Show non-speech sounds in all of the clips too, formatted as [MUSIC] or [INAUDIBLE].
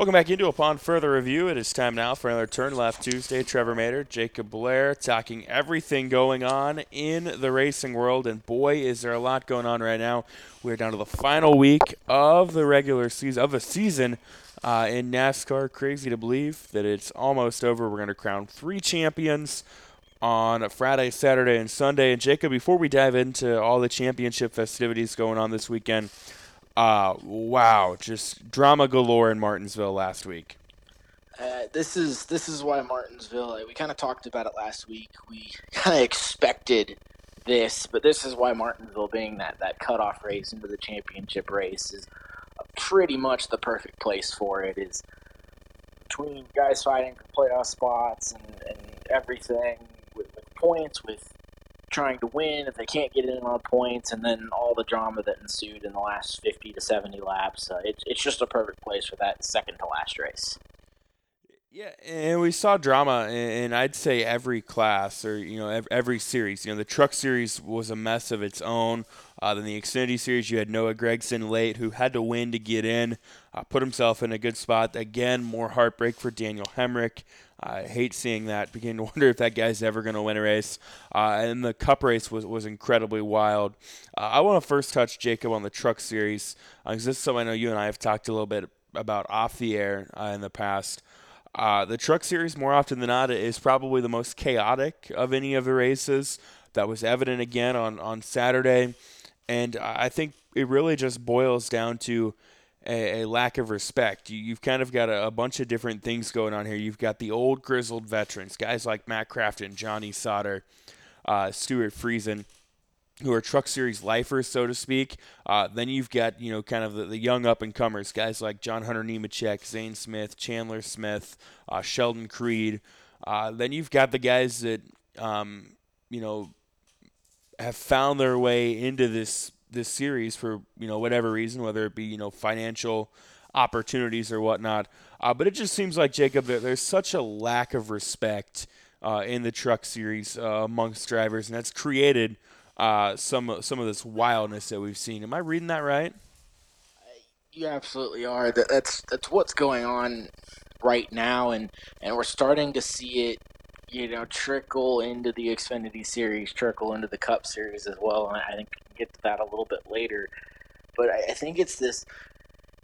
Welcome back into Upon Further Review. It is time now for another Turn Left Tuesday. Trevor Mater, Jacob Blair, talking everything going on in the racing world. And boy, is there a lot going on right now. We're down to the final week of the regular season, of the season uh, in NASCAR. Crazy to believe that it's almost over. We're going to crown three champions on Friday, Saturday, and Sunday. And Jacob, before we dive into all the championship festivities going on this weekend, uh, wow, just drama galore in Martinsville last week. Uh, this is this is why Martinsville. We kind of talked about it last week. We [LAUGHS] kind of expected this, but this is why Martinsville, being that that cutoff race into the championship race, is pretty much the perfect place for it. Is between guys fighting for playoff spots and, and everything with, with points, with trying to win if they can't get in on points, and then all the drama that ensued in the last 50 to 70 laps. Uh, it, it's just a perfect place for that second to last race. Yeah, and we saw drama in I'd say every class or you know every series. You know the Truck Series was a mess of its own. Uh, then the Xfinity Series, you had Noah Gragson late, who had to win to get in, uh, put himself in a good spot. Again, more heartbreak for Daniel Hemric. I hate seeing that. [LAUGHS] Begin to wonder if that guy's ever going to win a race. Uh, and the Cup race was, was incredibly wild. Uh, I want to first touch Jacob on the Truck Series because uh, this is something I know you and I have talked a little bit about off the air uh, in the past. Uh, the Truck Series, more often than not, is probably the most chaotic of any of the races. That was evident again on, on Saturday. And I think it really just boils down to a, a lack of respect. You, have kind of got a, a, bunch of different things going on here. You've got the old grizzled veterans, guys like Matt Crafton, Johnny Sauter, uh, Stewart Friesen, who are Truck Series lifers, so to speak. Uh, then you've got you know kind of the, the young up and comers, guys like John Hunter Nemechek, Zane Smith, Chandler Smith, uh, Sheldon Creed. Uh, then you've got the guys that um, you know have found their way into this this series for you know whatever reason, whether it be you know financial opportunities or whatnot. Uh, but it just seems like Jacob, there's such a lack of respect uh, in the truck series uh, amongst drivers, and that's created uh, some some of this wildness that we've seen. Am I reading that right? You absolutely are. That's that's what's going on right now, and and we're starting to see it you know, trickle into the Xfinity series, trickle into the Cup series as well. And I think we can get to that a little bit later. But I, I think it's this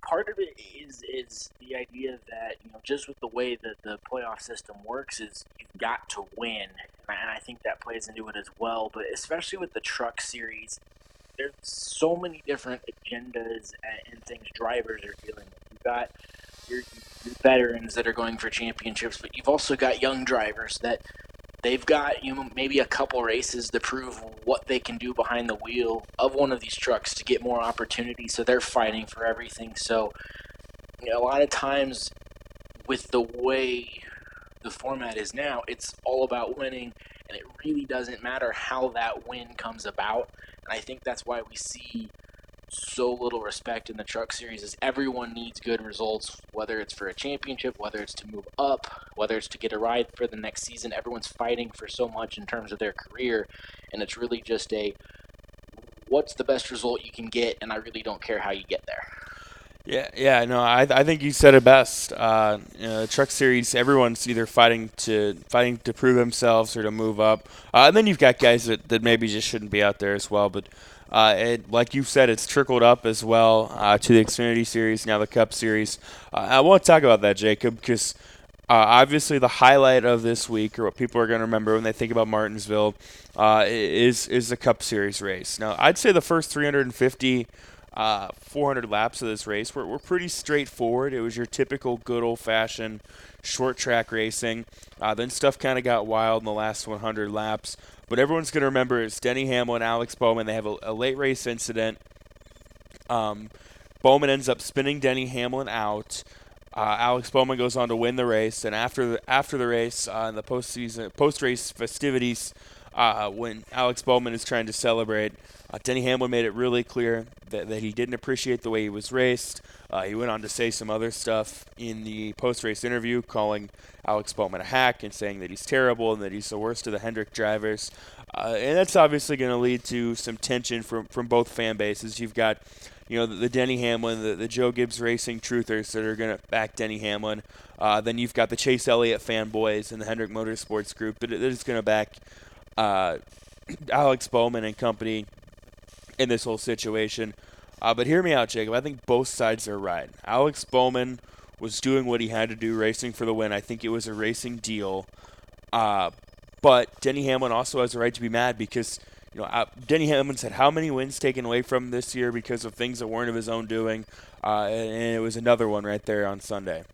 part of it is is the idea that you know just with the way that the playoff system works is you've got to win, and I think that plays into it as well. But especially with the Truck Series, there's so many different agendas and things drivers are dealing with. You've got your, your veterans that are going for championships, but you've also got young drivers that they've got you know maybe a couple races to prove what they can do behind the wheel of one of these trucks to get more opportunity. So they're fighting for everything. So you know, a lot of times with the way the format is now, it's all about winning, and it really doesn't matter how that win comes about. And I think that's why we see so little respect in the truck series is everyone needs good results whether it's for a championship whether it's to move up whether it's to get a ride for the next season everyone's fighting for so much in terms of their career and it's really just a what's the best result you can get and i really don't care how you get there yeah, yeah, no, I, I think you said it best. Uh, you know, the truck series, everyone's either fighting to fighting to prove themselves or to move up, uh, and then you've got guys that, that maybe just shouldn't be out there as well. But uh, it, like you said, it's trickled up as well uh, to the Xfinity Series, now the Cup Series. Uh, I want to talk about that, Jacob, because uh, obviously the highlight of this week, or what people are going to remember when they think about Martinsville, uh, is is the Cup Series race. Now, I'd say the first 350, uh, 400 laps of this race were, were pretty straightforward. It was your typical good old fashioned short track racing. then stuff kind of got wild in the last 100 laps. But everyone's going to remember it's Denny Hamlin, Alex Bowman. They have a, a late race incident. Um, Bowman ends up spinning Denny Hamlin out. Uh, Alex Bowman goes on to win the race, and after the after the race, uh, in the postseason post race festivities, uh, when Alex Bowman is trying to celebrate, uh, Denny Hamlin made it really clear that, that he didn't appreciate the way he was raced. Uh, he went on to say some other stuff in the post race interview, calling Alex Bowman a hack and saying that he's terrible and that he's the worst of the Hendrick drivers. Uh, and that's obviously going to lead to some tension from, from both fan bases. You've got you know, the, the Denny Hamlin, the, the Joe Gibbs Racing truthers that are going to back Denny Hamlin. Uh, then you've got the Chase Elliott fanboys and the Hendrick Motorsports group that, that is going to back uh, [CLEARS THROAT] Alex Bowman and company in this whole situation. Uh, but hear me out, Jacob. I think both sides are right. Alex Bowman was doing what he had to do, racing for the win. I think it was a racing deal. Uh, but Denny Hamlin also has a right to be mad because you know uh, Denny Hamlin said how many wins taken away from this year because of things that weren't of his own doing, uh, and it was another one right there on Sunday.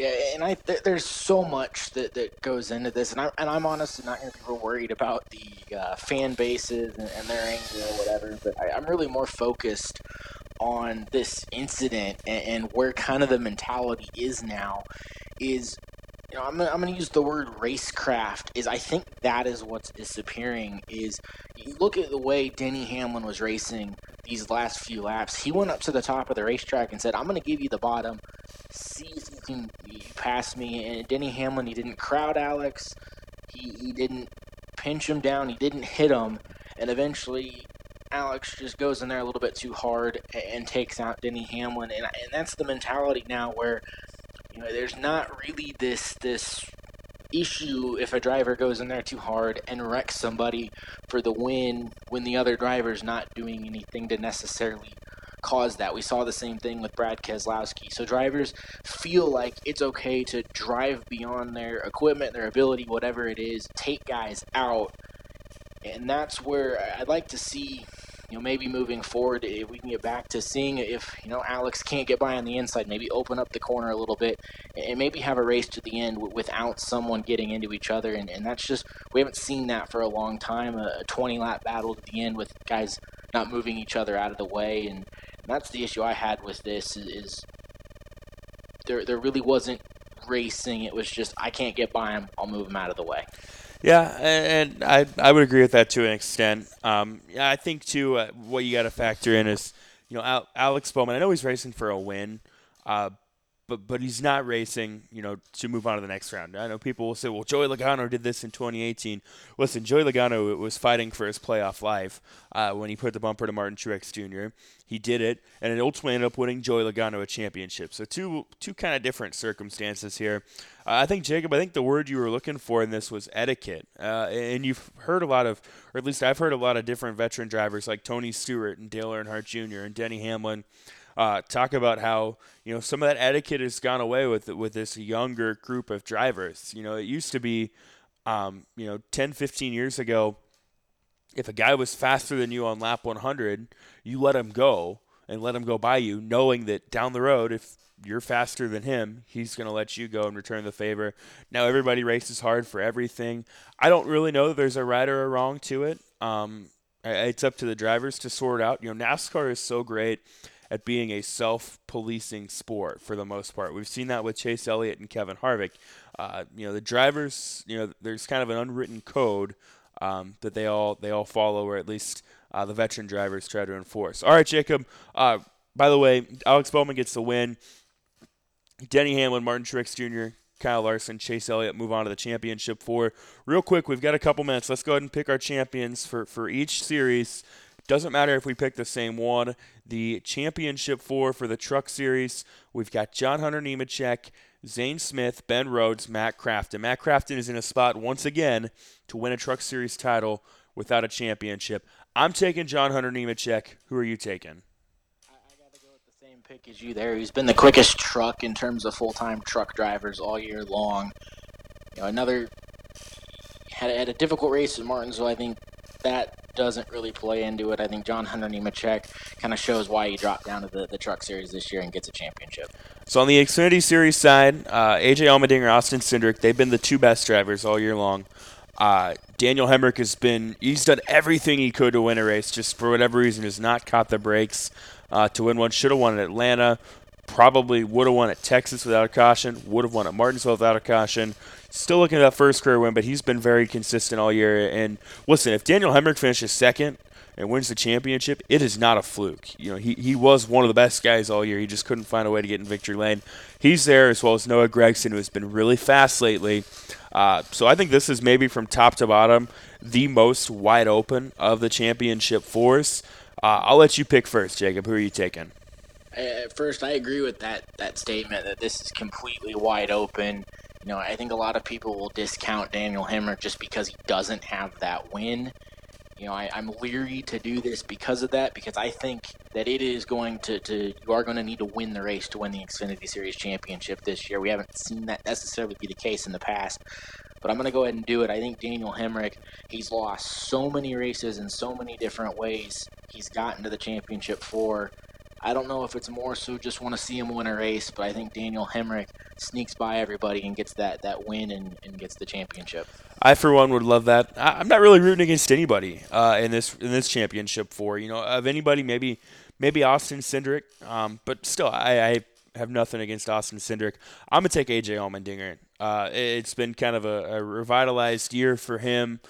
Yeah, and I th- there's so much that, that goes into this, and I'm and I'm honestly not going to be worried about the uh, fan bases and, and, their anger or whatever, but I, am really more focused on this incident and, and, where kind of the mentality is now. Is you know I'm gonna, I'm going to use the word racecraft. Is I think that is what's disappearing. Is you look at the way Denny Hamlin was racing these last few laps. He went up to the top of the racetrack and said, "I'm going to give you the bottom." see you can me. And Denny Hamlin, he didn't crowd Alex. He, he didn't pinch him down. He didn't hit him. And eventually, Alex just goes in there a little bit too hard and takes out Denny Hamlin. And, and that's the mentality now where, you know, there's not really this, this issue if a driver goes in there too hard and wrecks somebody for the win when the other driver's not doing anything to necessarily caused that. We saw the same thing with Brad Keselowski. So drivers feel like it's okay to drive beyond their equipment, their ability, whatever it is, take guys out. And that's where I'd like to see, you know, maybe moving forward, if we can get back to seeing if, you know, Alex can't get by on the inside, maybe open up the corner a little bit and maybe have a race to the end without someone getting into each other. And, and that's just, we haven't seen that for a long time, a 20 lap battle to the end with guys not moving each other out of the way. And, that's the issue I had with this is, is there there really wasn't racing. It was just I can't get by him. I'll move him out of the way. Yeah, and I I would agree with that to an extent. Um, yeah, I think too uh, what you got to factor in is you know Alex Bowman. I know he's racing for a win, uh, but but he's not racing, you know, to move on to the next round. I know people will say, well, Joey Logano did this in 2018. Listen, Joey Logano was fighting for his playoff life uh, when he put the bumper to Martin Truex Jr. He did it, and it ultimately ended up winning Joey Logano a championship. So two two kind of different circumstances here. Uh, I think Jacob, I think the word you were looking for in this was etiquette, uh, and you've heard a lot of, or at least I've heard a lot of different veteran drivers like Tony Stewart and Dale Earnhardt Jr. and Denny Hamlin uh, talk about how you know some of that etiquette has gone away with with this younger group of drivers. You know, it used to be, um, you know, 10, 15 years ago, if a guy was faster than you on lap 100, you let him go and let him go by you, knowing that down the road, if you're faster than him, he's going to let you go and return the favor. Now everybody races hard for everything. I don't really know that there's a right or a wrong to it. Um, it's up to the drivers to sort out. You know, NASCAR is so great at being a self-policing sport for the most part. We've seen that with Chase Elliott and Kevin Harvick. Uh, you know, the drivers, you know, there's kind of an unwritten code um, that they all they all follow, or at least uh, the veteran drivers try to enforce. All right, Jacob. Uh, by the way, Alex Bowman gets the win. Denny Hamlin, Martin Truex Jr., Kyle Larson, Chase Elliott move on to the championship four. Real quick, we've got a couple minutes. Let's go ahead and pick our champions for, for each series. Doesn't matter if we pick the same one. The championship four for the Truck Series, we've got John Hunter Nemechek, Zane Smith, Ben Rhodes, Matt Crafton. Matt Crafton is in a spot once again to win a Truck Series title without a championship. I'm taking John Hunter Nemechek. Who are you taking? I, I got to go with the same pick as you there. He's been the quickest truck in terms of full time truck drivers all year long. You know, another had, had a difficult race at Martinsville. I think that doesn't really play into it. I think John Hunter Nemechek kind of shows why he dropped down to the, the Truck Series this year and gets a championship. So on the Xfinity Series side, uh, AJ Allmendinger, Austin Cindric, they've been the two best drivers all year long. Uh, Daniel Hemric has been, he's done everything he could to win a race, just for whatever reason has not caught the breaks uh, to win one. Should have won at Atlanta, probably would have won at Texas without a caution, would have won at Martinsville without a caution. Still looking at that first career win, but he's been very consistent all year. And listen, if Daniel Hemric finishes second and wins the championship, it is not a fluke. You know, he, he was one of the best guys all year. He just couldn't find a way to get in victory lane. He's there as well as Noah Gragson, who has been really fast lately. Uh, so I think this is maybe from top to bottom the most wide open of the championship fours. Uh, I'll let you pick first, Jacob. Who are you taking? At first, I agree with that that statement that this is completely wide open. You know, I think a lot of people will discount Daniel Hemric just because he doesn't have that win. You know, I, am leery to do this because of that, because I think that it is going to, to, you are going to need to win the race to win the Xfinity Series championship this year. We haven't seen that necessarily be the case in the past, but I'm going to go ahead and do it. I think Daniel Hemric, he's lost so many races in so many different ways. He's gotten to the championship for. I don't know if it's more so just want to see him win a race, but I think Daniel Hemric sneaks by everybody and gets that, that win and, and gets the championship. I four one would love that. I, am not really rooting against anybody uh, in this in this championship for you know of anybody maybe maybe Austin Cindric, um, but still I, I, have nothing against Austin Cindric. I'm gonna take AJ Allmendinger. Uh, it's been kind of a, a revitalized year for him.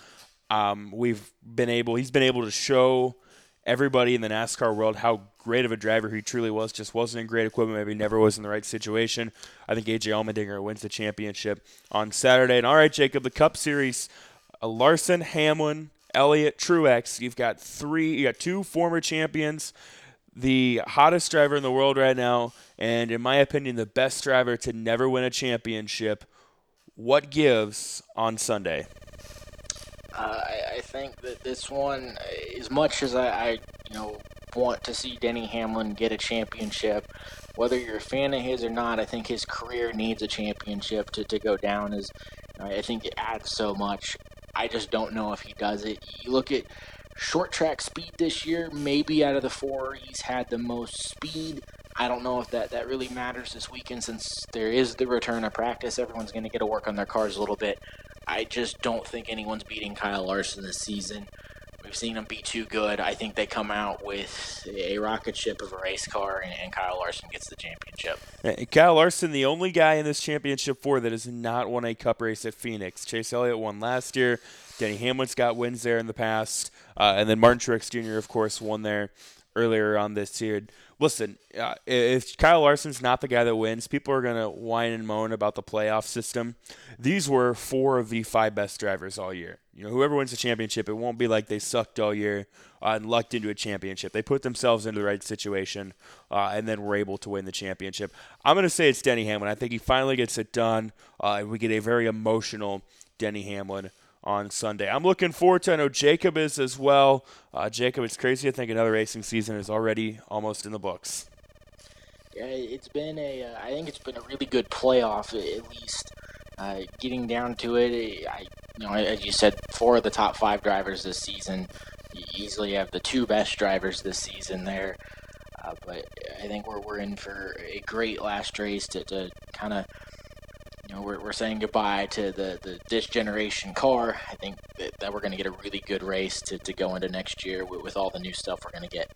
Um, we've been able he's been able to show everybody in the NASCAR world how great of a driver he truly was. Just wasn't in great equipment, maybe never was in the right situation. I think AJ Allmendinger wins the championship on Saturday. And all right, Jacob, the Cup Series, uh, Larson, Hamlin, Elliott, Truex. You've got three. You got two former champions. The hottest driver in the world right now, and in my opinion, the best driver to never win a championship. What gives on Sunday? Uh, I, think that this one, as much as I, I, you know, want to see Denny Hamlin get a championship, whether you're a fan of his or not, I think his career needs a championship to, to go down. As uh, I think it adds so much. I just don't know if he does it. You look at short track speed this year. Maybe out of the four, he's had the most speed. I don't know if that, that really matters this weekend since there is the return of practice. Everyone's going to get to work on their cars a little bit. I just don't think anyone's beating Kyle Larson this season. We've seen them be too good. I think they come out with a rocket ship of a race car, and, and Kyle Larson gets the championship. Kyle Larson, the only guy in this championship four that has not won a Cup race at Phoenix. Chase Elliott won last year. Denny Hamlin's got wins there in the past, uh, and then Martin Truex Jr. of course won there earlier on this year. Listen, uh, if Kyle Larson's not the guy that wins, people are going to whine and moan about the playoff system. These were four of the five best drivers all year. You know, whoever wins the championship, it won't be like they sucked all year uh, and lucked into a championship. They put themselves into the right situation uh, and then were able to win the championship. I'm going to say it's Denny Hamlin. I think he finally gets it done. Uh, we get a very emotional Denny Hamlin on Sunday. I'm looking forward to. I know Jacob is as well. Uh, Jacob, it's crazy to think another racing season is already almost in the books. Yeah, it's been a. Uh, I think it's been a really good playoff at least. Uh, getting down to it, I, you know, as you said, four of the top five drivers this season. You easily have the two best drivers this season there. Uh, but I think we're, we're in for a great last race to, to kind of you know, we're, we're saying goodbye to the, the this generation car. I think that, that we're going to get a really good race to, to go into next year with, with all the new stuff we're going to get.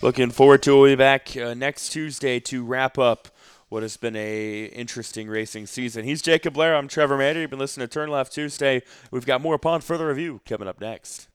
Looking forward to. We'll be back uh, next Tuesday to wrap up what has been a interesting racing season. He's Jacob Blair. I'm Trevor Mander. You've been listening to Turn Left Tuesday. We've got more upon further review coming up next.